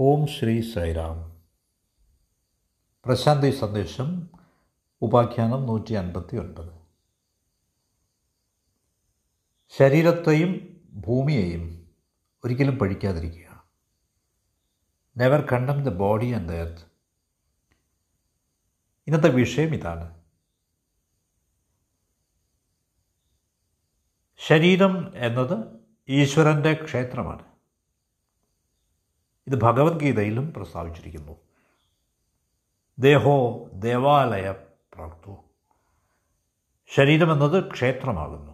ഓം ശ്രീ സൈറാം. പ്രശാന്തി സന്ദേശം ഉപാഖ്യാനം നൂറ്റി അൻപത്തി ഒൻപത് ശരീരത്തെയും ഭൂമിയെയും ഒരിക്കലും പഴിക്കാതിരിക്കുക never condemn the body and the earth ഇന്നത്തെ വിഷയം ഇതാണ്. ശരീരം എന്നത് ഈശ്വരന്റെ ക്ഷേത്രമാണ്. ഇത് ഭഗവത്ഗീതയിലും പ്രസ്താവിച്ചിരിക്കുന്നു. ദേഹോ ദേവാലയ പ്രാപ്തു ശരീരമെന്നത് ക്ഷേത്രമാകുന്നു.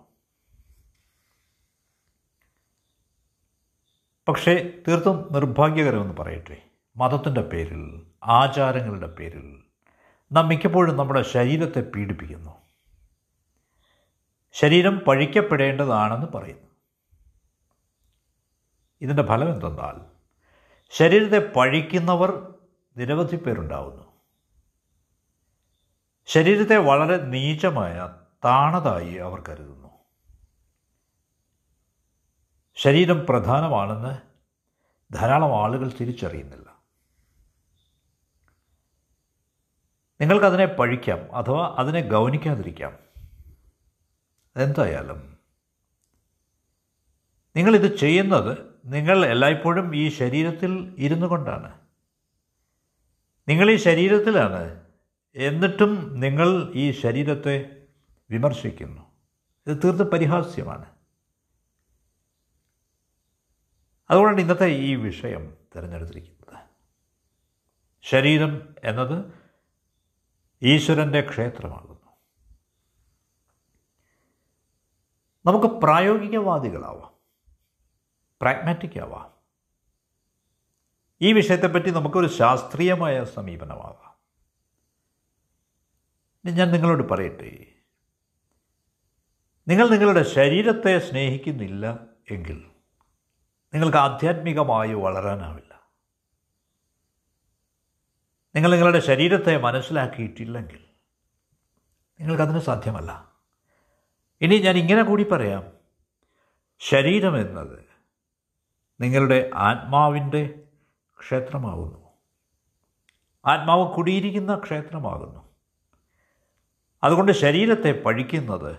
പക്ഷേ തീർത്തും നിർഭാഗ്യകരമെന്ന് പറയട്ടെ. മതത്തിന്റെ പേരിൽ ആചാരങ്ങളുടെ പേരിൽ നാം മിക്കപ്പോഴും നമ്മുടെ ശരീരത്തെ പീഡിപ്പിക്കുന്നു. ശരീരം പഴിക്കപ്പെടേണ്ടതാണെന്ന് പറയുന്നു. ഇതിന്റെ ഫലം എന്തെന്നാൽ ശരീരത്തെ പഴിക്കുന്നവർ നിരവധി പേരുണ്ടാവുന്നു. ശരീരത്തെ വളരെ നീചമായ താണതായി അവർ കരുതുന്നു. ശരീരം പ്രധാനമാണെന്ന് ധാരാളം ആളുകൾ തിരിച്ചറിയുന്നില്ല. നിങ്ങൾക്കതിനെ പഴിക്കാം അഥവാ അതിനെ ഗൗനിക്കാതിരിക്കാം. എന്തായാലും നിങ്ങളിത് ചെയ്യുന്നത് നിങ്ങൾ എല്ലായ്പ്പോഴും ഈ ശരീരത്തിൽ ഇരുന്നു കൊണ്ടാണ്. നിങ്ങൾ ഈ ശരീരത്തിലാണ്. എന്നിട്ടും നിങ്ങൾ ഈ ശരീരത്തെ വിമർശിക്കുന്നു. ഇത് തീർത്തും പരിഹാസ്യമാണ്. അതുകൊണ്ടാണ് ഇന്നത്തെ ഈ വിഷയം തിരഞ്ഞെടുത്തിരിക്കുന്നത്. ശരീരം എന്നത് ഈശ്വരന്റെ ക്ഷേത്രമാകുന്നു. നമുക്ക് പ്രായോഗികവാദികളാവാം. പ്രാഗ്മാറ്റിക് ആവാം. ഈ വിഷയത്തെപ്പറ്റി നമുക്കൊരു ശാസ്ത്രീയമായ സമീപനമാവാം. ഞാൻ നിങ്ങളോട് പറയട്ടെ. നിങ്ങൾ നിങ്ങളുടെ ശരീരത്തെ സ്നേഹിക്കുന്നില്ല എങ്കിൽ നിങ്ങൾക്ക് ആധ്യാത്മികമായി വളരാനാവില്ല. നിങ്ങൾ നിങ്ങളുടെ ശരീരത്തെ മനസ്സിലാക്കിയിട്ടില്ലെങ്കിൽ നിങ്ങൾക്കതിന് സാധ്യമല്ല. ഇനി ഞാൻ ഇങ്ങനെ കൂടി പറയാം. ശരീരം എന്നത് നിങ്ങളുടെ ആത്മാവിന്റെ ക്ഷേത്രമാകുന്നു. ആത്മാവ് കുടിയിരിക്കുന്ന ക്ഷേത്രമാകുന്നു. അതുകൊണ്ട് ശരീരത്തെ പഴിക്കുന്നത്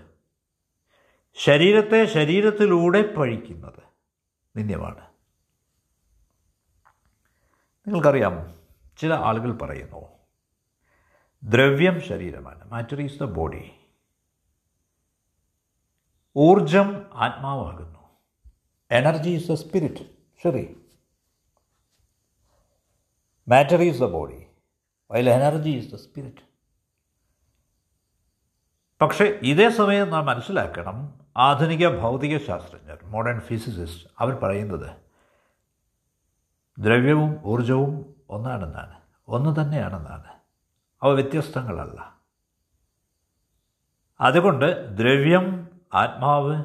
ശരീരത്തെ ശരീരത്തിലൂടെ പഴിക്കുന്നത് നിന്ദ്യമാണ്. നിങ്ങൾക്കറിയാം ചില ആളുകൾ പറയുന്നു ദ്രവ്യം ശരീരമാണ് മാറ്റർ ഈസ് ദ ബോഡി. ഊർജം ആത്മാവാകുന്നു. എനർജി ഈസ് ദ സ്പിരിറ്റ് ശരി matter is the body while energy is the spirit പക്ഷേ ഇതേ സമയം നാം മനസ്സിലാക്കണം ആധുനിക ഭൗതിക ശാസ്ത്രജ്ഞർ മോഡേൺ ഫിസിസിസ്റ്റ് അവർ പറയുന്നത് ദ്രവ്യവും ഊർജവും ഒന്നാണെന്നാണ് ഒന്ന് തന്നെയാണെന്നാണ്. അവ വ്യത്യസ്തങ്ങളല്ല. അതുകൊണ്ട് ദ്രവ്യം ആത്മാവ്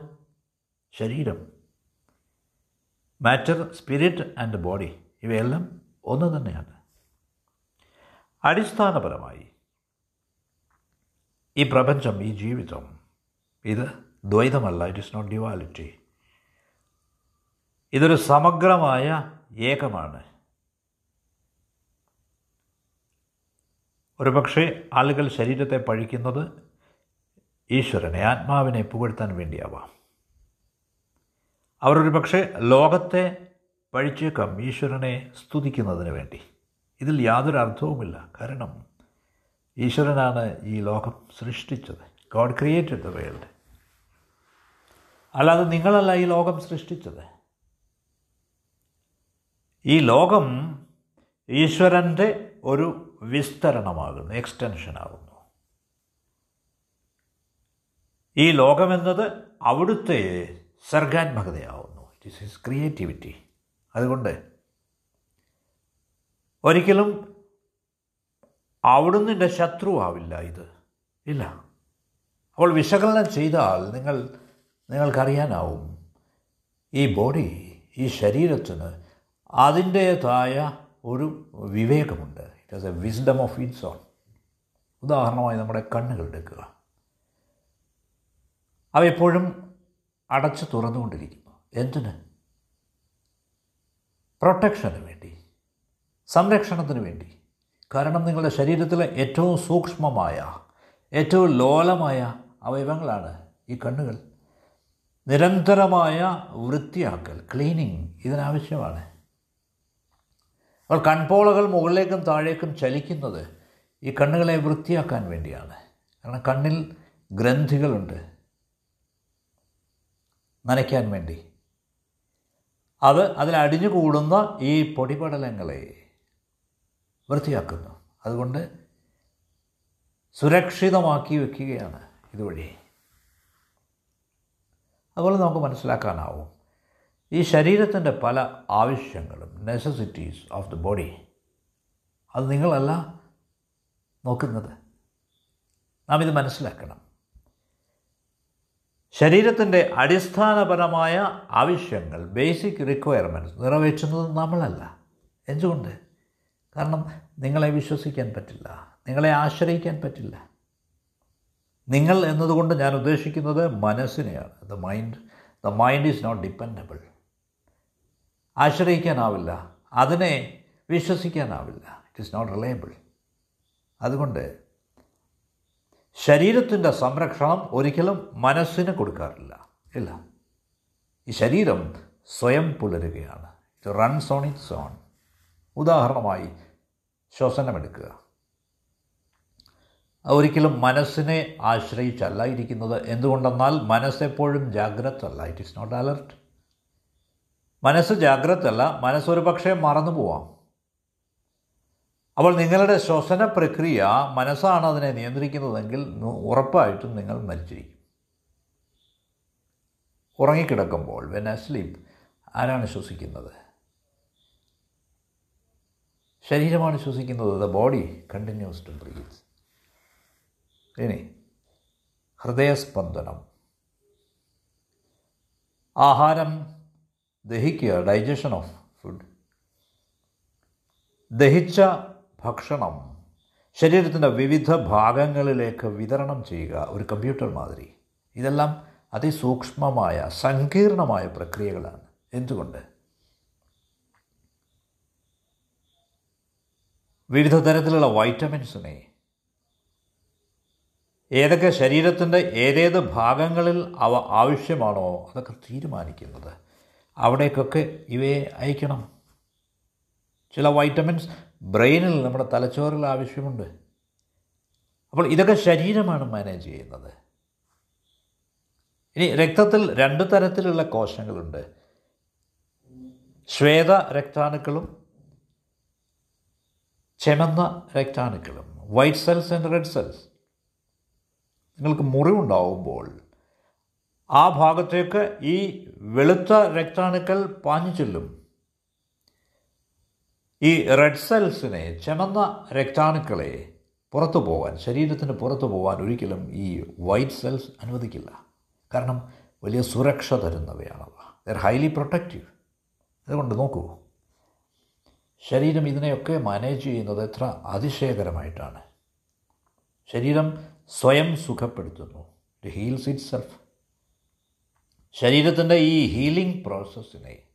ശരീരം മാറ്റർ സ്പിരിറ്റ് ആൻഡ് ബോഡി ഇവയെല്ലാം ഒന്ന് തന്നെയാണ്. അടിസ്ഥാനപരമായി ഈ പ്രപഞ്ചം ഈ ജീവിതം ഇത് ദ്വൈതമല്ല ഇറ്റ് ഇസ് നോട്ട് ഡ്യുവാലിറ്റി ഇതൊരു സമഗ്രമായ ഏകമാണ്. ഒരുപക്ഷെ ആളുകൾ ശരീരത്തെ പഴിക്കുന്നത് ഈശ്വരനെ ആത്മാവിനെ പുകഴ്ത്താൻ വേണ്ടിയാവാം. അവരൊരു പക്ഷേ ലോകത്തെ പഴിച്ചേക്കാം ഈശ്വരനെ സ്തുതിക്കുന്നതിന് വേണ്ടി. ഇതിൽ യാതൊരു അർത്ഥവുമില്ല. കാരണം ഈശ്വരനാണ് ഈ ലോകം സൃഷ്ടിച്ചത്. God created the world. അല്ലാതെ നിങ്ങളല്ല ഈ ലോകം സൃഷ്ടിച്ചത്. ഈ ലോകം ഈശ്വരന്റെ ഒരു വിസ്തരണമാകുന്നു എക്സ്റ്റൻഷനാകുന്നു. ഈ ലോകമെന്നത് അവിടുത്തെ സർഗാത്മകതയാവുന്നു ഇറ്റ് ഈസ് ക്രിയേറ്റിവിറ്റി അതുകൊണ്ട് ഒരിക്കലും അവിടുന്ന് എന്റെ ശത്രുവാവില്ല ഇത്. ഇല്ല. അപ്പോൾ വിശകലനം ചെയ്താൽ നിങ്ങൾ നിങ്ങൾക്കറിയാനാവും. ഈ ബോഡി ഈ ശരീരത്തിന് അതിന്റേതായ ഒരു വിവേകമുണ്ട്. It has a wisdom of its own ഉദാഹരണമായി നമ്മുടെ കണ്ണുകൾ എടുക്കുക. അവ എപ്പോഴും അടച്ചു തുറന്നുകൊണ്ടിരിക്കുന്നു. എന്തിന്? പ്രൊട്ടക്ഷന് വേണ്ടി സംരക്ഷണത്തിന് വേണ്ടി. കാരണം നിങ്ങളുടെ ശരീരത്തിലെ ഏറ്റവും സൂക്ഷ്മമായ ഏറ്റവും ലോലമായ അവയവങ്ങളാണ് ഈ കണ്ണുകൾ. നിരന്തരമായ വൃത്തിയാക്കൽ ക്ലീനിങ് ഇതിനാവശ്യമാണ്. അപ്പോൾ കൺപോളകൾ മുകളിലേക്കും താഴേക്കും ചലിക്കുന്നത് ഈ കണ്ണുകളെ വൃത്തിയാക്കാൻ വേണ്ടിയാണ്. കാരണം കണ്ണിൽ ഗ്രന്ഥികളുണ്ട്. നനയ്ക്കാൻ വേണ്ടി. അത് അതിലടിഞ്ഞുകൂടുന്ന ഈ പൊടിപടലങ്ങളെ വൃത്തിയാക്കുന്നു. അതുകൊണ്ട് സുരക്ഷിതമാക്കി വയ്ക്കുകയാണ് ഇതുവഴി. അതുപോലെ നമുക്ക് മനസ്സിലാക്കാനാവും. ഈ ശരീരത്തിന്റെ പല ആവശ്യങ്ങളും നെസസിറ്റീസ് ഓഫ് ദി ബോഡി അത് നിങ്ങളല്ല നോക്കുന്നത്. നാം ഇത് മനസ്സിലാക്കണം. ശരീരത്തിന്റെ അടിസ്ഥാനപരമായ ആവശ്യങ്ങൾ ബേസിക് റിക്വയർമെന്റ്സ് നിറവേറ്റുന്നത് നമ്മളല്ല. എന്തുകൊണ്ട്? കാരണം നിങ്ങളെ വിശ്വസിക്കാൻ പറ്റില്ല. നിങ്ങളെ ആശ്രയിക്കാൻ പറ്റില്ല. നിങ്ങൾ എന്നതുകൊണ്ട് ഞാൻ ഉദ്ദേശിക്കുന്നത് മനസ്സിനെയാണ്. The mind the mind is not dependable ആശ്രയിക്കാനാവില്ല. അതിനെ വിശ്വസിക്കാനാവില്ല. ഇറ്റ് ഈസ് നോട്ട് റിലയബിൾ അതുകൊണ്ട് ശരീരത്തിന്റെ സംരക്ഷണം ഒരിക്കലും മനസ്സിന് കൊടുക്കാറില്ല. ഇല്ല. ഈ ശരീരം സ്വയം പുലരുകയാണ്. It runs on its own ഉദാഹരണമായി ശ്വസനമെടുക്കുക. ഒരിക്കലും മനസ്സിനെ ആശ്രയിച്ചല്ല ഇരിക്കുന്നത് എന്തുകൊണ്ടെന്നാൽ മനസ്സെപ്പോഴും ജാഗ്രത അല്ല ഇറ്റ് ഈസ് നോട്ട് അലർട്ട് മനസ്സ് ജാഗ്രത അല്ല മനസ്സൊരു പക്ഷേ മറന്നു പോവാം. അപ്പോൾ നിങ്ങളുടെ ശ്വസന പ്രക്രിയ മനസ്സാണ് അതിനെ നിയന്ത്രിക്കുന്നതെങ്കിൽ ഉറപ്പായിട്ടും നിങ്ങൾ മരിച്ചിരിക്കും. ഉറങ്ങിക്കിടക്കുമ്പോൾ വെൻ അസ്ലീപ് ആരാണ് ശ്വസിക്കുന്നത്? ശരീരമാണ് ശ്വസിക്കുന്നത്. The body continues to breathe ഇനി ഹൃദയസ്പന്ദനം. ആഹാരം ദഹിക്കുക ഡൈജഷൻ ഓഫ് ഫുഡ് ദഹിച്ച ഭക്ഷണം. ശരീരത്തിന്റെ വിവിധ ഭാഗങ്ങളിലേക്ക് വിതരണം ചെയ്യുക ഒരു കമ്പ്യൂട്ടർ മാതിരി. ഇതെല്ലാം അതിസൂക്ഷ്മമായ സങ്കീർണമായ പ്രക്രിയകളാണ്. എന്തുകൊണ്ട്? വിവിധ തരത്തിലുള്ള വൈറ്റമിൻസിനെ. ഏതൊക്കെ ശരീരത്തിന്റെ ഏതേത് ഭാഗങ്ങളിൽ അവ ആവശ്യമാണോ അതൊക്കെ തീരുമാനിക്കുന്നത്. അവിടേക്കൊക്കെ ഇവയെ അയക്കണം. ചില വൈറ്റമിൻസ് ബ്രെയിനിൽ നമ്മുടെ തലച്ചോറിൽ ആവശ്യമുണ്ട്. അപ്പോൾ ഇതൊക്കെ ശരീരമാണ് മാനേജ് ചെയ്യുന്നത്. ഇനി രക്തത്തിൽ രണ്ട് തരത്തിലുള്ള കോശങ്ങളുണ്ട്. ശ്വേത രക്താണുക്കളും ചെമന്ന രക്താണുക്കളും white cells and red cells. നിങ്ങൾക്ക് മുറിവുണ്ടാവുമ്പോൾ ആ ഭാഗത്തേക്ക് ഈ വെളുത്ത രക്താണുക്കൾ പാഞ്ഞു ചെല്ലും. ഈ റെഡ് സെൽസിനെ ചെമന്ന രക്താണുക്കളെ പുറത്തു പോകാൻ ശരീരത്തിന് പുറത്തു പോകാൻ ഒരിക്കലും ഈ വൈറ്റ് സെൽസ് അനുവദിക്കില്ല. കാരണം വലിയ സുരക്ഷ തരുന്നവയാണവ. ദർ ഹൈലി പ്രൊട്ടക്റ്റീവ് അതുകൊണ്ട് നോക്കൂ. ശരീരം ഇതിനെയൊക്കെ മാനേജ് ചെയ്യുന്നത് എത്ര അതിശയകരമായിട്ടാണ്. ശരീരം സ്വയം സുഖപ്പെടുത്തുന്നു. ഇറ്റ് ഹീൽസ് ഇറ്റ് സെൽഫ് ശരീരത്തിന്റെ ഈ ഹീലിംഗ് പ്രോസസ്സിനെ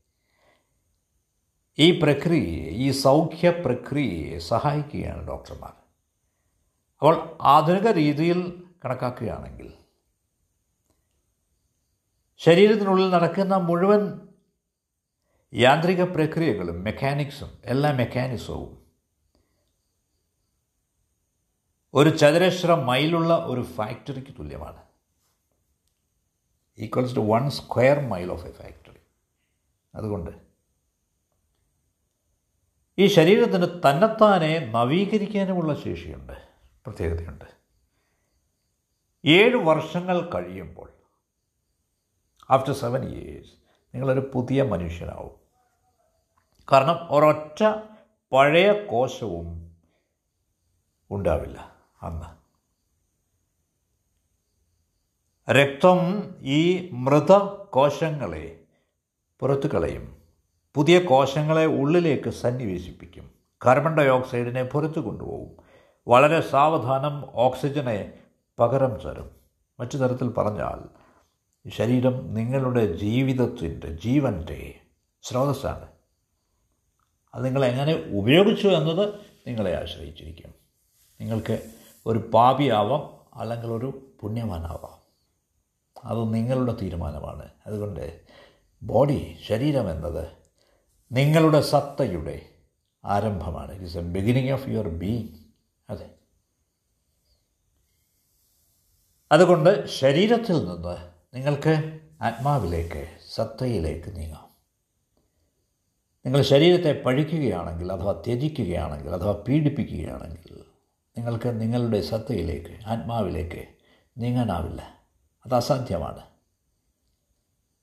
ഈ പ്രക്രിയയെ ഈ സൗഖ്യ പ്രക്രിയയെ സഹായിക്കുകയാണ് ഡോക്ടർമാർ. അപ്പോൾ ആധുനിക രീതിയിൽ കണക്കാക്കുകയാണെങ്കിൽ ശരീരത്തിനുള്ളിൽ നടക്കുന്ന മുഴുവൻ യാന്ത്രിക പ്രക്രിയകളും മെക്കാനിക്സും എല്ലാ മെക്കാനിസവും ഒരു ചതുരശ്ര മൈലുള്ള ഒരു ഫാക്ടറിക്ക് തുല്യമാണ്. Equals to one square mile of a factory അതുകൊണ്ട് ഈ ശരീരത്തിന് തന്നെത്താനെ നവീകരിക്കാനുമുള്ള ശേഷിയുണ്ട് പ്രത്യേകതയുണ്ട്. ഏഴ് വർഷങ്ങൾ കഴിയുമ്പോൾ ആഫ്റ്റർ സെവൻ ഇയേഴ്സ് നിങ്ങളൊരു പുതിയ മനുഷ്യനാവും. കാരണം ഒരൊറ്റ പഴയ കോശവും ഉണ്ടാവില്ല അന്ന്. രക്തം ഈ മൃത കോശങ്ങളെ പുറത്തു കളയും പുതിയ കോശങ്ങളെ ഉള്ളിലേക്ക് സന്നിവേശിപ്പിക്കും. കാർബൺ ഡൈ ഓക്സൈഡിനെ പുറത്തു കൊണ്ടുപോകും. വളരെ സാവധാനം ഓക്സിജനെ പകരം തരും. മറ്റു തരത്തിൽ പറഞ്ഞാൽ ശരീരം നിങ്ങളുടെ ജീവിതത്തിന്റെ ജീവന്റെ സ്രോതസ്സാണ്. അത് നിങ്ങളെങ്ങനെ ഉപയോഗിച്ചു എന്നത് നിങ്ങളെ ആശ്രയിച്ചിരിക്കും. നിങ്ങൾക്ക് ഒരു പാപിയാവാം അല്ലെങ്കിൽ ഒരു പുണ്യവാനാവാം. അത് നിങ്ങളുടെ തീരുമാനമാണ്. അതുകൊണ്ട് ബോഡി ശരീരം എന്നത് നിങ്ങളുടെ സത്തയുടെ ആരംഭമാണ്. It is a beginning of your being അതെ. അതുകൊണ്ട് ശരീരത്തിൽ നിന്ന് നിങ്ങൾക്ക് ആത്മാവിലേക്ക് സത്തയിലേക്ക് നീങ്ങാം. നിങ്ങൾ ശരീരത്തെ പഴിക്കുകയാണെങ്കിൽ അഥവാ ത്യജിക്കുകയാണെങ്കിൽ അഥവാ പീഡിപ്പിക്കുകയാണെങ്കിൽ നിങ്ങൾക്ക് നിങ്ങളുടെ സത്തയിലേക്ക് ആത്മാവിലേക്ക് നീങ്ങാനാവില്ല. അത് അസാധ്യമാണ്.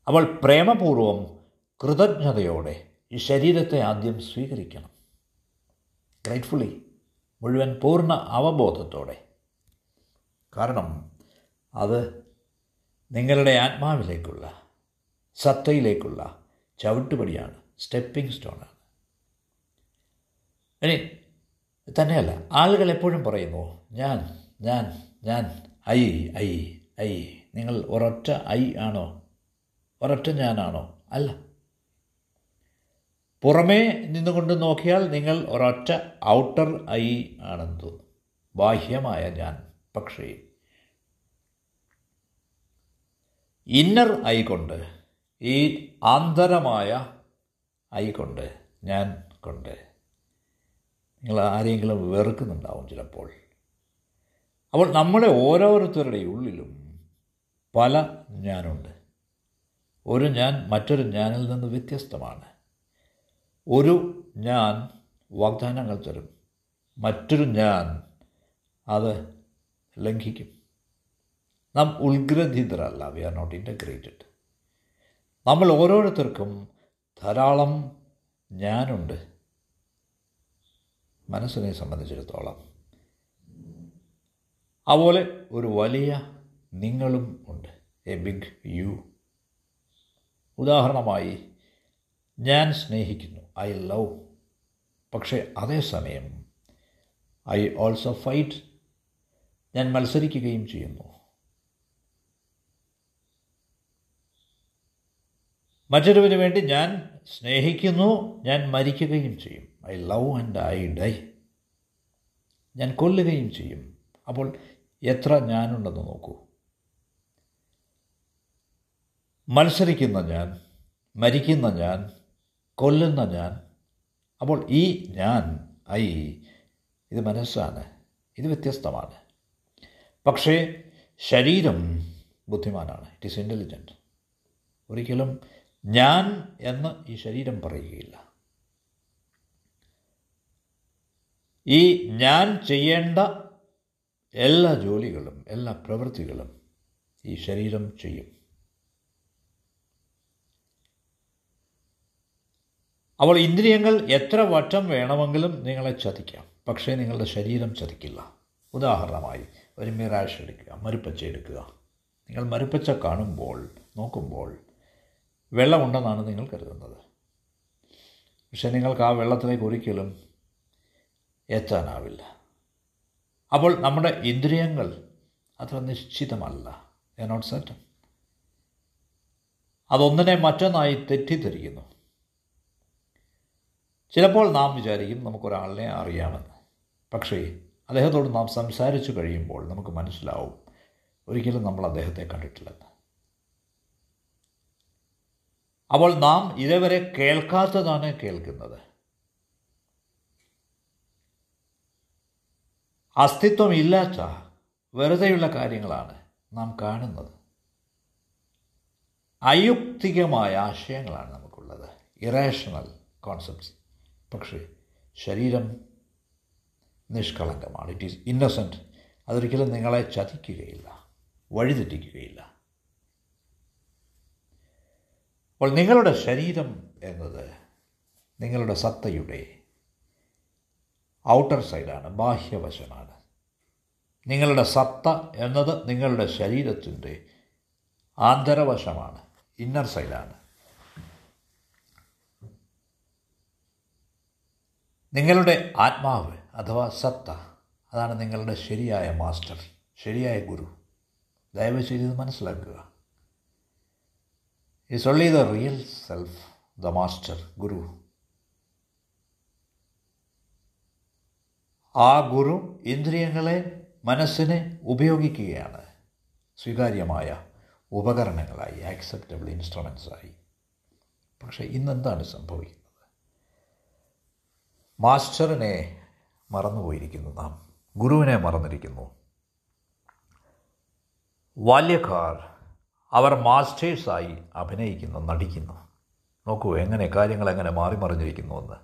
അവൾ പ്രേമപൂർവം കൃതജ്ഞതയോടെ ഈ ശരീരത്തെ ആദ്യം സ്വീകരിക്കണം. ഗ്രേറ്റ്ഫുള്ളി മുഴുവൻ പൂർണ അവബോധത്തോടെ. കാരണം അത് നിങ്ങളുടെ ആത്മാവിലേക്കുള്ള സത്തയിലേക്കുള്ള ചവിട്ടുപടിയാണ് സ്റ്റെപ്പിംഗ് സ്റ്റോണാണ് ഇനി തന്നെയല്ല ആളുകൾ എപ്പോഴും പറയുമോ ഞാൻ ഞാൻ ഞാൻ ഐ ഐ ഐ നിങ്ങൾ ഒരൊറ്റ ഐ ആണോ? ഒരൊറ്റ ഞാനാണോ? അല്ല. പുറമേ നിന്നുകൊണ്ട് നോക്കിയാൽ നിങ്ങൾ ഒരൊറ്റ ഔട്ടർ ഐ ആണെന്ന് തോന്നും ബാഹ്യമായ ഞാൻ പക്ഷേ. ഇന്നർ ഐ കൊണ്ട് ഈ ആന്തരമായ ഐ കൊണ്ട് ഞാൻ കൊണ്ട്. നിങ്ങൾ ആരെങ്കിലും വെറുക്കുന്നുണ്ടാവും ചിലപ്പോൾ. അപ്പോൾ നമ്മുടെ ഓരോരുത്തരുടെ ഉള്ളിലും പല ഞാനുണ്ട്. ഒരു ഞാൻ മറ്റൊരു ഞാനിൽ നിന്ന് വ്യത്യസ്തമാണ്. ഒരു ഞാൻ വാഗ്ദാനങ്ങൾ തരും. മറ്റൊരു ഞാൻ അത് ലംഘിക്കും. നാം ഉത്ഗ്രഥിതരല്ല വി ആർ നോട്ട് ഇന്റഗ്രേറ്റഡ് നമ്മൾ ഓരോരുത്തർക്കും ധാരാളം ഞാനുണ്ട്. മനസ്സിനെ സംബന്ധിച്ചിടത്തോളം. അതുപോലെ ഒരു വലിയ നിങ്ങളും ഉണ്ട്. എ ബിഗ് യു ഉദാഹരണമായി ഞാൻ സ്നേഹിക്കുന്നു. ഐ ലവ് പക്ഷേ അതേസമയം ഐ ഓൾസോ ഫൈറ്റ് ഞാൻ മത്സരിക്കുകയും ചെയ്യുന്നു. മറ്റൊരുവിന് വേണ്ടി ഞാൻ സ്നേഹിക്കുന്നു ഞാൻ മരിക്കുകയും ചെയ്യും. I love and I die ഞാൻ കൊല്ലുകയും ചെയ്യും. അപ്പോൾ എത്ര ഞാനുണ്ടെന്ന് നോക്കൂ. മത്സരിക്കുന്ന ഞാൻ മരിക്കുന്ന ഞാൻ കൊല്ലുന്ന ഞാൻ. അപ്പോൾ ഈ ഞാൻ ഐ ഇത് മനസ്സാണ്. ഇത് വ്യത്യസ്തമാണ്. പക്ഷേ ശരീരം ബുദ്ധിമാനാണ്. ഇറ്റ് ഈസ് ഇന്റലിജന്റ് ഒരിക്കലും ഞാൻ എന്ന് ഈ ശരീരം പറയുകയില്ല. ഈ ഞാൻ ചെയ്യേണ്ട എല്ലാ ജോലികളും എല്ലാ പ്രവൃത്തികളും ഈ ശരീരം ചെയ്യും. അപ്പോൾ ഇന്ദ്രിയങ്ങൾ എത്ര വട്ടം വേണമെങ്കിലും നിങ്ങളെ ചതിക്കാം. പക്ഷേ നിങ്ങളുടെ ശരീരം ചതിക്കില്ല. ഉദാഹരണമായി ഒരു മിറാഷ് എടുക്കുക മരുപ്പച്ച എടുക്കുക. നിങ്ങൾ മരുപ്പച്ച കാണുമ്പോൾ നോക്കുമ്പോൾ വെള്ളമുണ്ടെന്നാണ് നിങ്ങൾ കരുതുന്നത്. പക്ഷെ നിങ്ങൾക്ക് ആ വെള്ളത്തിലേക്ക് ഒരിക്കലും എത്താനാവില്ല. അപ്പോൾ നമ്മുടെ ഇന്ദ്രിയങ്ങൾ അത്ര നിശ്ചിതമല്ല. Not certain അതൊന്നിനെ മറ്റൊന്നായി തെറ്റിദ്ധരിക്കുന്നു. ചിലപ്പോൾ നാം വിചാരിക്കും നമുക്കൊരാളിനെ അറിയാമെന്ന്. പക്ഷേ അദ്ദേഹത്തോട് നാം സംസാരിച്ചു കഴിയുമ്പോൾ നമുക്ക് മനസ്സിലാവും ഒരിക്കലും നമ്മൾ അദ്ദേഹത്തെ കണ്ടിട്ടില്ലെന്ന്. അപ്പോൾ നാം ഇതേവരെ കേൾക്കാത്തതാണ് കേൾക്കുന്നത്. അസ്തിത്വമില്ലാത്ത വെറുതെയുള്ള കാര്യങ്ങളാണ് നാം കാണുന്നത്. അയുക്തികമായ ആശയങ്ങളാണ് നമുക്കുള്ളത്. ഇറേഷണൽ കോൺസെപ്റ്റ്സ് പക്ഷേ ശരീരം നിഷ്കളങ്കമാണ്. ഇറ്റ് ഈസ് ഇന്നസെന്റ് അതൊരിക്കലും നിങ്ങളെ ചതിക്കുകയില്ല വഴിതെറ്റിക്കുകയില്ല. അപ്പോൾ നിങ്ങളുടെ ശരീരം എന്നത് നിങ്ങളുടെ സത്തയുടെ ഔട്ടർ സൈഡാണ് ബാഹ്യവശമാണ്. നിങ്ങളുടെ സത്ത എന്നത് നിങ്ങളുടെ ശരീരത്തിന്റെ ആന്തരവശമാണ് ഇന്നർ സൈഡാണ്. നിങ്ങളുടെ ആത്മാവ് അഥവാ സത്ത അതാണ് നിങ്ങളുടെ ശരിയായ മാസ്റ്റർ ശരിയായ ഗുരു. ദയവ് ചെയ്ത് ഇത് മനസ്സിലാക്കുക. It's only the real self the master guru ആ ഗുരു ഇന്ദ്രിയങ്ങളെ മനസ്സിനെ ഉപയോഗിക്കുകയാണ്. സ്വീകാര്യമായ ഉപകരണങ്ങളായി ആക്സെപ്റ്റബിൾ ഇൻസ്ട്രുമെൻസായി പക്ഷേ ഇന്നെന്താണ് സംഭവിക്കുന്നത്? മാസ്റ്ററിനെ മറന്നുപോയിരിക്കുന്നു നാം. ഗുരുവിനെ മറന്നിരിക്കുന്നു. ബാല്യക്കാർ അവർ മാസ്റ്റേഴ്സായി അഭിനയിക്കുന്നു നടിക്കുന്നു. നോക്കൂ എങ്ങനെ കാര്യങ്ങൾ എങ്ങനെ മാറി മറിഞ്ഞിരിക്കുന്നുവെന്ന്.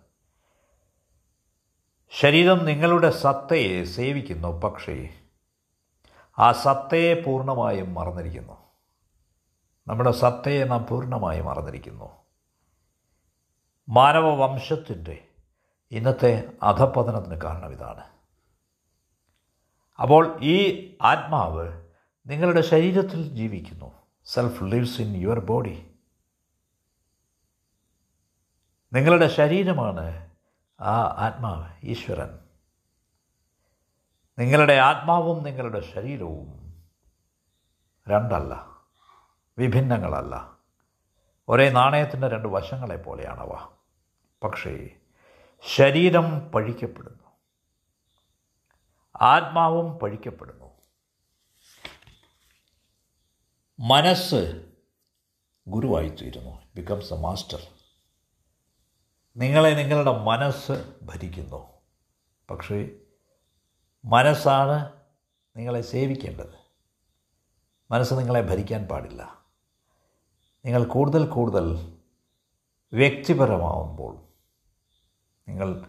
ശരീരം നിങ്ങളുടെ സത്തയെ സേവിക്കുന്നു പക്ഷേ ആ സത്തയെ പൂർണമായും മറന്നിരിക്കുന്നു. നമ്മുടെ സത്തയെ നാം പൂർണമായും മറന്നിരിക്കുന്നു. മാനവവംശത്തിന്റെ ഇന്നത്തെ അധപതനത്തിന് കാരണം ഇതാണ്. അപ്പോൾ ഈ ആത്മാവ് നിങ്ങളുടെ ശരീരത്തിൽ ജീവിക്കുന്നു. Self lives in your body നിങ്ങളുടെ ശരീരമാണ് ആ ആത്മാവ് ഈശ്വരൻ. നിങ്ങളുടെ ആത്മാവും നിങ്ങളുടെ ശരീരവും രണ്ടല്ല വിഭിന്നങ്ങളല്ല. ഒരേ നാണയത്തിന്റെ രണ്ട് വശങ്ങളെ പോലെയാണവ പക്ഷേ ശരീരം പഴിക്കപ്പെടുന്നു. ആത്മാവും പഴിക്കപ്പെടുന്നു. മനസ്സ് ഗുരുവായിത്തീരുന്നു. ബിക്കംസ് എ മാസ്റ്റർ നിങ്ങളെ നിങ്ങളുടെ മനസ്സ് ഭരിക്കുന്നു. പക്ഷേ മനസ്സാണ് നിങ്ങളെ സേവിക്കേണ്ടത്. മനസ്സ് നിങ്ങളെ ഭരിക്കാൻ പാടില്ല. നിങ്ങൾ കൂടുതൽ കൂടുതൽ വ്യക്തിപരമാവുമ്പോൾ നിങ്ങൾ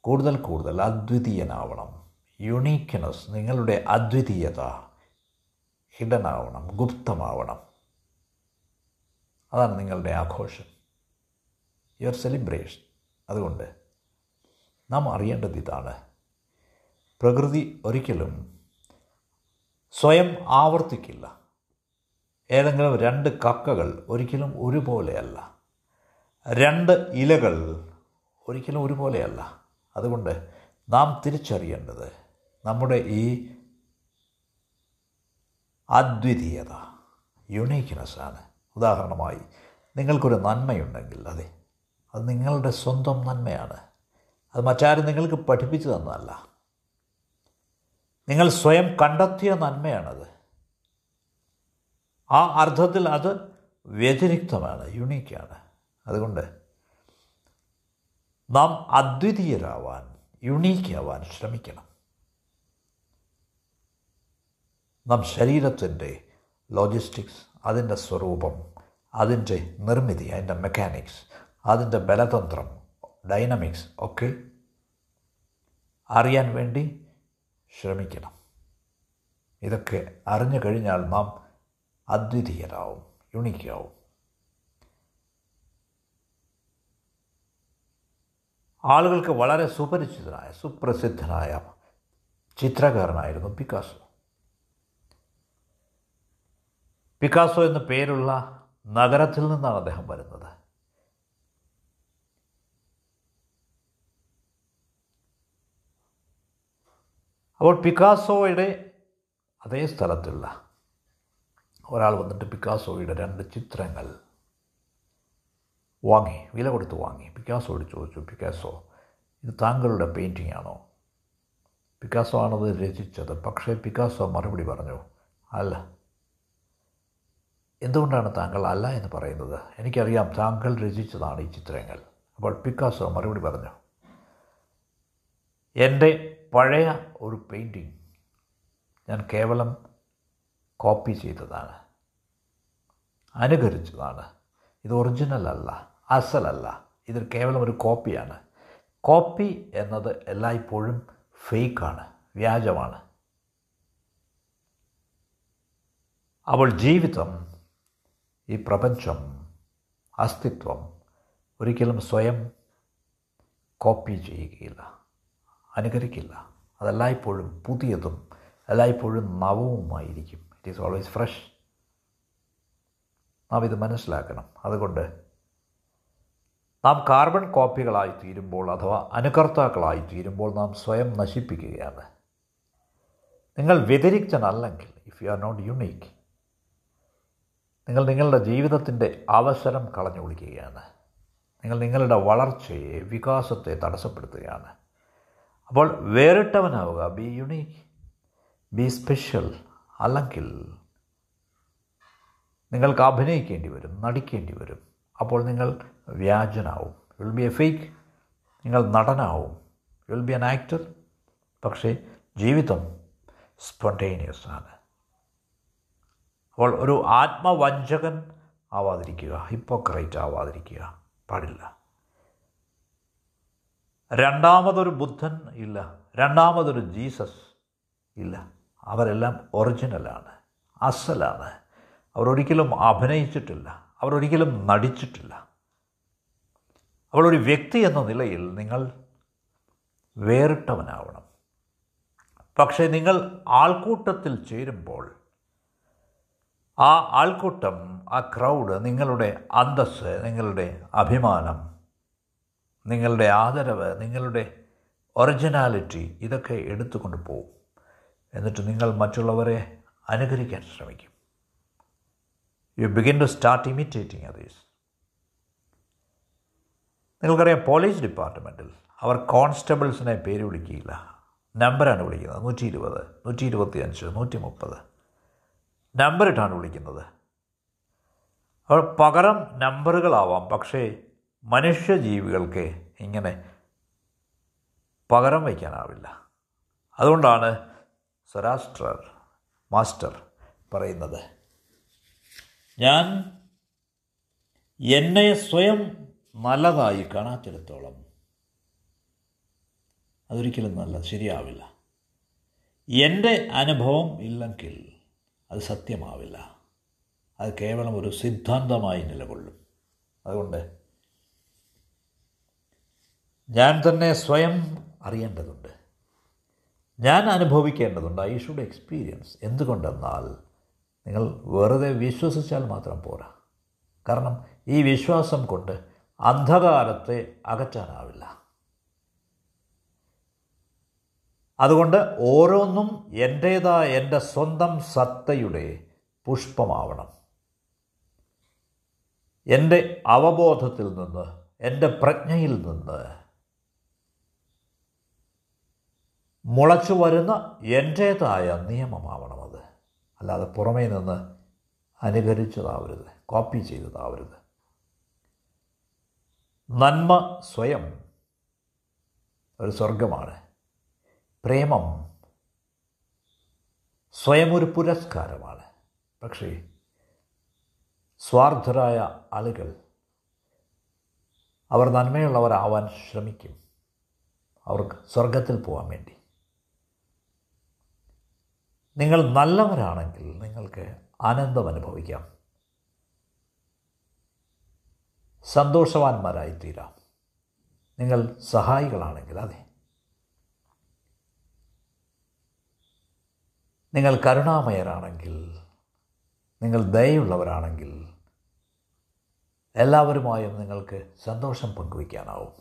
കൂടുതൽ കൂടുതൽ അദ്വിതീയനാവണം. യുണീക്ക്നെസ് നിങ്ങളുടെ അദ്വിതീയത ഹിഡൻ ആവണം ഗുപ്തമാവണം. അതാണ് നിങ്ങളുടെ ആഘോഷം. യുവർ സെലിബ്രേഷൻ അതുകൊണ്ട് നാം അറിയേണ്ടത് ഇതാണ്. പ്രകൃതി ഒരിക്കലും സ്വയം ആവർത്തിക്കില്ല. ഏതെങ്കിലും രണ്ട് കക്കകൾ ഒരിക്കലും ഒരുപോലെയല്ല. രണ്ട് ഇലകൾ ഒരിക്കലും ഒരുപോലെയല്ല. അതുകൊണ്ട് നാം തിരിച്ചറിയേണ്ടത് നമ്മുടെ ഈ അദ്വിതീയത യുണീക്ക്നെസ്സാണ് ഉദാഹരണമായി നിങ്ങൾക്കൊരു നന്മയുണ്ടെങ്കിൽ അതെ അത് നിങ്ങളുടെ സ്വന്തം നന്മയാണ്. അത് മറ്റാരും നിങ്ങൾക്ക് പഠിപ്പിച്ചു തന്നതല്ല. നിങ്ങൾ സ്വയം കണ്ടെത്തിയ നന്മയാണത്. ആ അർത്ഥത്തിൽ അത് വ്യതിരിക്തമാണ് യുണീക്കാണ് അതുകൊണ്ട് നാം അദ്വിതീയരാവാൻ യുണീക്കാവാൻ ശ്രമിക്കണം. നാം ശരീരത്തിന്റെ ലോജിസ്റ്റിക്സ് അതിന്റെ സ്വരൂപം അതിന്റെ നിർമ്മിതി അതിന്റെ മെക്കാനിക്സ് അതിന്റെ ബലതന്ത്രം ഡൈനമിക്സ് ഒക്കെ അറിയാൻ വേണ്ടി ശ്രമിക്കണം. ഇതൊക്കെ അറിഞ്ഞു കഴിഞ്ഞാൽ നാം അദ്വിതീയരാവും യുണിക്കാവും. ആളുകൾക്ക് വളരെ സുപരിചിതനായ സുപ്രസിദ്ധനായ ചിത്രകാരനായിരുന്നു പിക്കാസോ. പിക്കാസോ എന്ന പേരുള്ള നഗരത്തിൽ നിന്നാണ് അദ്ദേഹം വരുന്നത്. അപ്പോൾ പിക്കാസോയുടെ അതേ സ്ഥലത്തുള്ള ഒരാൾ വന്നിട്ട് പിക്കാസോയുടെ രണ്ട് ചിത്രങ്ങൾ വാങ്ങി വില കൊടുത്ത് വാങ്ങി. പിക്കാസോട് ചോദിച്ചു പിക്കാസോ ഇത് താങ്കളുടെ പെയിന്റിംഗ് ആണോ പിക്കാസോ ആണത് രചിച്ചത്. പക്ഷേ പിക്കാസോ മറുപടി പറഞ്ഞു അല്ല. എന്തുകൊണ്ടാണ് താങ്കൾ അല്ല എന്ന് പറയുന്നത്? എനിക്കറിയാം താങ്കൾ രചിച്ചതാണ് ഈ ചിത്രങ്ങൾ. അപ്പോൾ പിക്കാസോ മറുപടി പറഞ്ഞു എന്റെ പഴയ ഒരു പെയിന്റിങ് ഞാൻ കേവലം കോപ്പി ചെയ്തതാണ് അനുകരിച്ചതാണ്. ഇത് ഒറിജിനൽ അല്ല. അസലല്ല. ഇത് കേവലം ഒരു കോപ്പിയാണ്. കോപ്പി എന്നത് എല്ലായ്പ്പോഴും ഫേക്കാണ് വ്യാജമാണ്. അവൾ ജീവിതം ഈ പ്രപഞ്ചം അസ്തിത്വം ഒരിക്കലും സ്വയം കോപ്പി ചെയ്യുകയില്ല അനുകരിക്കില്ല. അതെല്ലായ്പ്പോഴും പുതിയതും എല്ലായ്പ്പോഴും നവവുമായിരിക്കും. ഇറ്റ് ഈസ് ഓൾവേസ് ഫ്രഷ് നാം ഇത് മനസ്സിലാക്കണം. അതുകൊണ്ട് നാം കാർബൺ കോപ്പികളായി തീരുമ്പോൾ അഥവാ അനുകർത്താക്കളായി തീരുമ്പോൾ നാം സ്വയം നശിപ്പിക്കുകയാണ്. നിങ്ങൾ വ്യതിരിക്തനല്ലെങ്കിൽ if you are not unique നിങ്ങൾ നിങ്ങളുടെ ജീവിതത്തിന്റെ അവസരം കളഞ്ഞു വിളിക്കുകയാണ്. നിങ്ങൾ നിങ്ങളുടെ വളർച്ചയെ വികാസത്തെ തടസ്സപ്പെടുത്തുകയാണ്. അപ്പോൾ വേറിട്ടവനാവുക ബി യുണീക്ക് ബി സ്പെഷ്യൽ അല്ലെങ്കിൽ നിങ്ങൾക്ക് അഭിനയിക്കേണ്ടി വരും നടിക്കേണ്ടി വരും. അപ്പോൾ നിങ്ങൾ വ്യാജനാവും. വിൽ ബി എ ഫേക്ക് നിങ്ങൾ നടനാവും. വിൽ ബി എൻ ആക്ടർ പക്ഷേ ജീവിതം സ്പോണ്ടേനിയസ് ആണ്. അപ്പോൾ ഒരു ആത്മവഞ്ചകൻ ആവാതിരിക്കുക ഹിപ്പോക്രൈറ്റ് ആവാതിരിക്കുക പാടില്ല. രണ്ടാമതൊരു ബുദ്ധൻ ഇല്ല. രണ്ടാമതൊരു ജീസസ് ഇല്ല. അവരെല്ലാം ഒറിജിനലാണ് അസലാണ്. അവരൊരിക്കലും അഭിനയിച്ചിട്ടില്ല. അവരൊരിക്കലും നടിച്ചിട്ടില്ല. അവളൊരു വ്യക്തി എന്ന നിലയിൽ നിങ്ങൾ വേറിട്ടവനാവണം. പക്ഷേ നിങ്ങൾ ആൾക്കൂട്ടത്തിൽ ചേരുമ്പോൾ ആ ആൾക്കൂട്ടം ആ ക്രൗഡ് നിങ്ങളുടെ അന്തസ് നിങ്ങളുടെ അഭിമാനം നിങ്ങളുടെ ആദരവ് നിങ്ങളുടെ ഒറിജിനാലിറ്റി ഇതൊക്കെ എടുത്തുകൊണ്ട് പോകും എന്നിട്ട് നിങ്ങൾ മറ്റുള്ളവരെ അനുകരിക്കാൻ ശ്രമിക്കും. You begin to start imitating others നിങ്ങൾക്കറിയാം പോലീസ് ഡിപ്പാർട്ട്മെന്റിൽ അവർ കോൺസ്റ്റബിൾസിനെ പേര് വിളിക്കുകയില്ല നമ്പറാണ് വിളിക്കുന്നത്. നൂറ്റി ഇരുപത് നൂറ്റി ഇരുപത്തി അഞ്ച് നൂറ്റി മുപ്പത് നമ്പറിട്ടാണ് വിളിക്കുന്നത്. അവർ പകരം നമ്പറുകളാവാം പക്ഷേ മനുഷ്യജീവികൾക്ക് ഇങ്ങനെ പകരം വയ്ക്കാനാവില്ല. അതുകൊണ്ടാണ് സ്വരാഷ്ട്ര മാസ്റ്റർ പറയുന്നത്. ഞാൻ എന്നെ സ്വയം നല്ലതായി കാണാത്തിടത്തോളം അതൊരിക്കലും നല്ല ശരിയാവില്ല. എന്റെ അനുഭവം ഇല്ലെങ്കിൽ അത് സത്യമാവില്ല. അത് കേവലം ഒരു സിദ്ധാന്തമായി നിലകൊള്ളും. അതുകൊണ്ട് ഞാൻ തന്നെ സ്വയം അറിയേണ്ടതുണ്ട്. ഞാൻ അനുഭവിക്കേണ്ടതുണ്ട് ഐ ഷുഡ് എക്സ്പീരിയൻസ് എന്തുകൊണ്ടെന്നാൽ നിങ്ങൾ വെറുതെ വിശ്വസിച്ചാൽ മാത്രം പോരാ. കാരണം ഈ വിശ്വാസം കൊണ്ട് അന്ധകാരത്തെ അകറ്റാനാവില്ല. അതുകൊണ്ട് ഓരോന്നും എന്റേതായ എന്റെ സ്വന്തം സത്തയുടെ പുഷ്പമാവണം. എന്റെ അവബോധത്തിൽ നിന്ന് എന്റെ പ്രജ്ഞയിൽ നിന്ന് മുളച്ചു വരുന്ന എന്റേതായ നിയമമാവണം അത്. അല്ലാതെ പുറമേ നിന്ന് അനുകരിച്ചതാവരുത് കോപ്പി ചെയ്തതാവരുത്. നന്മ സ്വയം ഒരു സ്വർഗമാണ് പ്രേമം സ്വയം ഒരു പുരസ്കാരമാണ്. പക്ഷേ സ്വാർത്ഥരായ ആളുകൾ അവർ നന്മയുള്ളവരാവാൻ ശ്രമിക്കും. അവർക്ക് സ്വർഗത്തിൽ പോകാൻ വേണ്ടി. നിങ്ങൾ നല്ലവരാണെങ്കിൽ നിങ്ങൾക്ക് ആനന്ദം അനുഭവിക്കാം. സന്തോഷവാന്മാരായി തീരാം നിങ്ങൾ സഹായികളാണെങ്കിൽ അതെ. നിങ്ങൾ കരുണാമയരാണെങ്കിൽ നിങ്ങൾ ദയുള്ളവരാണെങ്കിൽ എല്ലാവരുമായും നിങ്ങൾക്ക് സന്തോഷം പങ്കുവയ്ക്കാനാവും.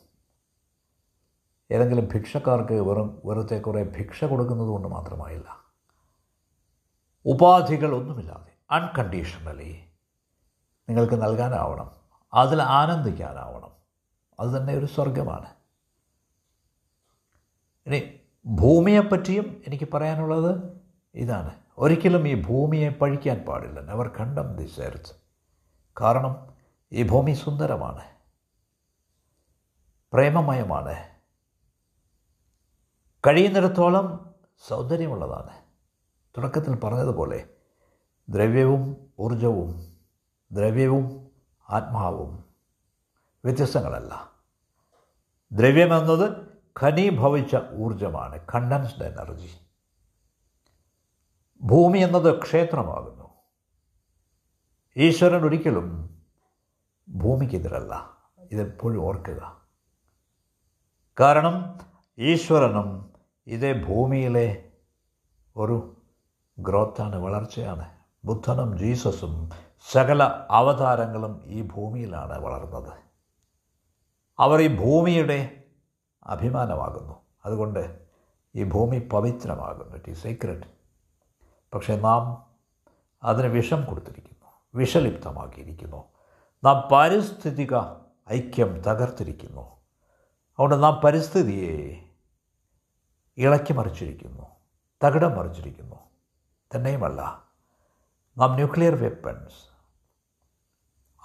ഏതെങ്കിലും ഭിക്ഷക്കാർക്ക് വെറും വെറുതെ കുറേ ഭിക്ഷ കൊടുക്കുന്നത് കൊണ്ട് മാത്രമായില്ല. ഉപാധികളൊന്നുമില്ലാതെ അൺകണ്ടീഷണലി നിങ്ങൾക്ക് നൽകാനാവണം. അതിൽ ആനന്ദിക്കാനാവണം. അത് തന്നെ ഒരു സ്വർഗമാണ് ഇനി ഭൂമിയെപ്പറ്റിയും എനിക്ക് പറയാനുള്ളത് ഇതാണ്. ഒരിക്കലും ഈ ഭൂമിയെ പഴിക്കാൻ പാടില്ല. നെവർ കണ്ടം ദിസ് എർത്ത് കാരണം ഈ ഭൂമി സുന്ദരമാണ്. പ്രേമമയമാണ്. കഴിയുന്നിടത്തോളം സൗന്ദര്യമുള്ളതാണ്. തുടക്കത്തിൽ പറഞ്ഞതുപോലെ ദ്രവ്യവും ഊർജവും ദ്രവ്യവും ആത്മാവും. വ്യത്യസ്തങ്ങളല്ല. ദ്രവ്യമെന്നത് ഖനീഭവിച്ച ഊർജമാണ് കണ്ടൻസ്ഡ് എനർജി ഭൂമി എന്നത് ക്ഷേത്രമാകുന്നു. ഈശ്വരൻ ഒരിക്കലും ഭൂമിക്കെതിരല്ല. ഇതെപ്പോഴും ഓർക്കുക. കാരണം ഈശ്വരനും ഇതേ ഭൂമിയിലെ ഒരു ഗ്രോത്താണ് വളർച്ചയാണ്. ബുദ്ധനും ജീസസും സകല അവതാരങ്ങളും ഈ ഭൂമിയിലാണ് വളർന്നത്. അവർ ഈ ഭൂമിയുടെ അഭിമാനമാകുന്നു. അതുകൊണ്ട് ഈ ഭൂമി പവിത്രമാകുന്നു. ഇറ്റ് ഈസ് സീക്രട്ട് പക്ഷേ നാം അതിന് വിഷം കൊടുത്തിരിക്കുന്നു. വിഷലിപ്തമാക്കിയിരിക്കുന്നു. നാം പാരിസ്ഥിതിക ഐക്യം തകർത്തിരിക്കുന്നു. അതുകൊണ്ട് നാം പരിസ്ഥിതിയെ ഇളക്കി മറിച്ചിരിക്കുന്നു. തകിടം മറിച്ചിരിക്കുന്നു. തന്നെയുമല്ല. നാം ന്യൂക്ലിയർ വെപ്പൺസ്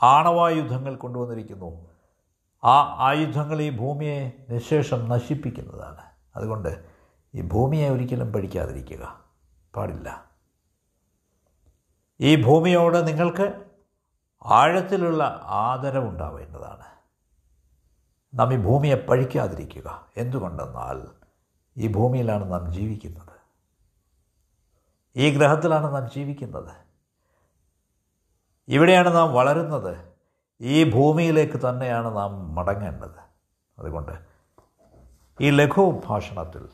ആണവായുധങ്ങൾ കൊണ്ടുവന്നിരിക്കുന്നു. ആ ആയുധങ്ങൾ ഈ ഭൂമിയെ നിശേഷം നശിപ്പിക്കുന്നതാണ്. അതുകൊണ്ട് ഈ ഭൂമിയെ ഒരിക്കലും പഠിക്കാതിരിക്കുക. പാടില്ല. ഈ ഭൂമിയോട് നിങ്ങൾക്ക് ആഴത്തിലുള്ള ആദരവുണ്ടാവേണ്ടതാണ്. നാം ഈ ഭൂമിയെ പഴിക്കാതിരിക്കുക എന്തുകൊണ്ടെന്നാൽ ഈ ഭൂമിയിലാണ് നാം ജീവിക്കുന്നത്. ഈ ഗ്രഹത്തിലാണ് നാം ജീവിക്കുന്നത്. ഇവിടെയാണ് നാം വളരുന്നത്. ഈ ഭൂമിയിലേക്ക് തന്നെയാണ് നാം മടങ്ങേണ്ടത്. അതുകൊണ്ട് ഈ ലഘു ഭാഷണത്തിൽ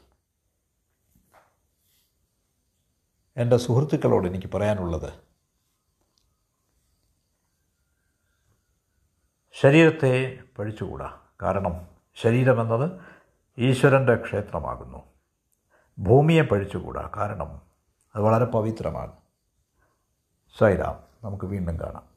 എന്റെ സുഹൃത്തുക്കളോട് എനിക്ക് പറയാനുള്ളത് ശരീരത്തെ പഴിച്ചുകൂടാ. കാരണം ശരീരമെന്നത് ഈശ്വരന്റെ ക്ഷേത്രമാകുന്നു. ഭൂമിയെ പഴിച്ചുകൂടാ. കാരണം അത് വളരെ പവിത്രമാണ്. സൈറാം. നമുക്ക് വീണ്ടും കാണാം.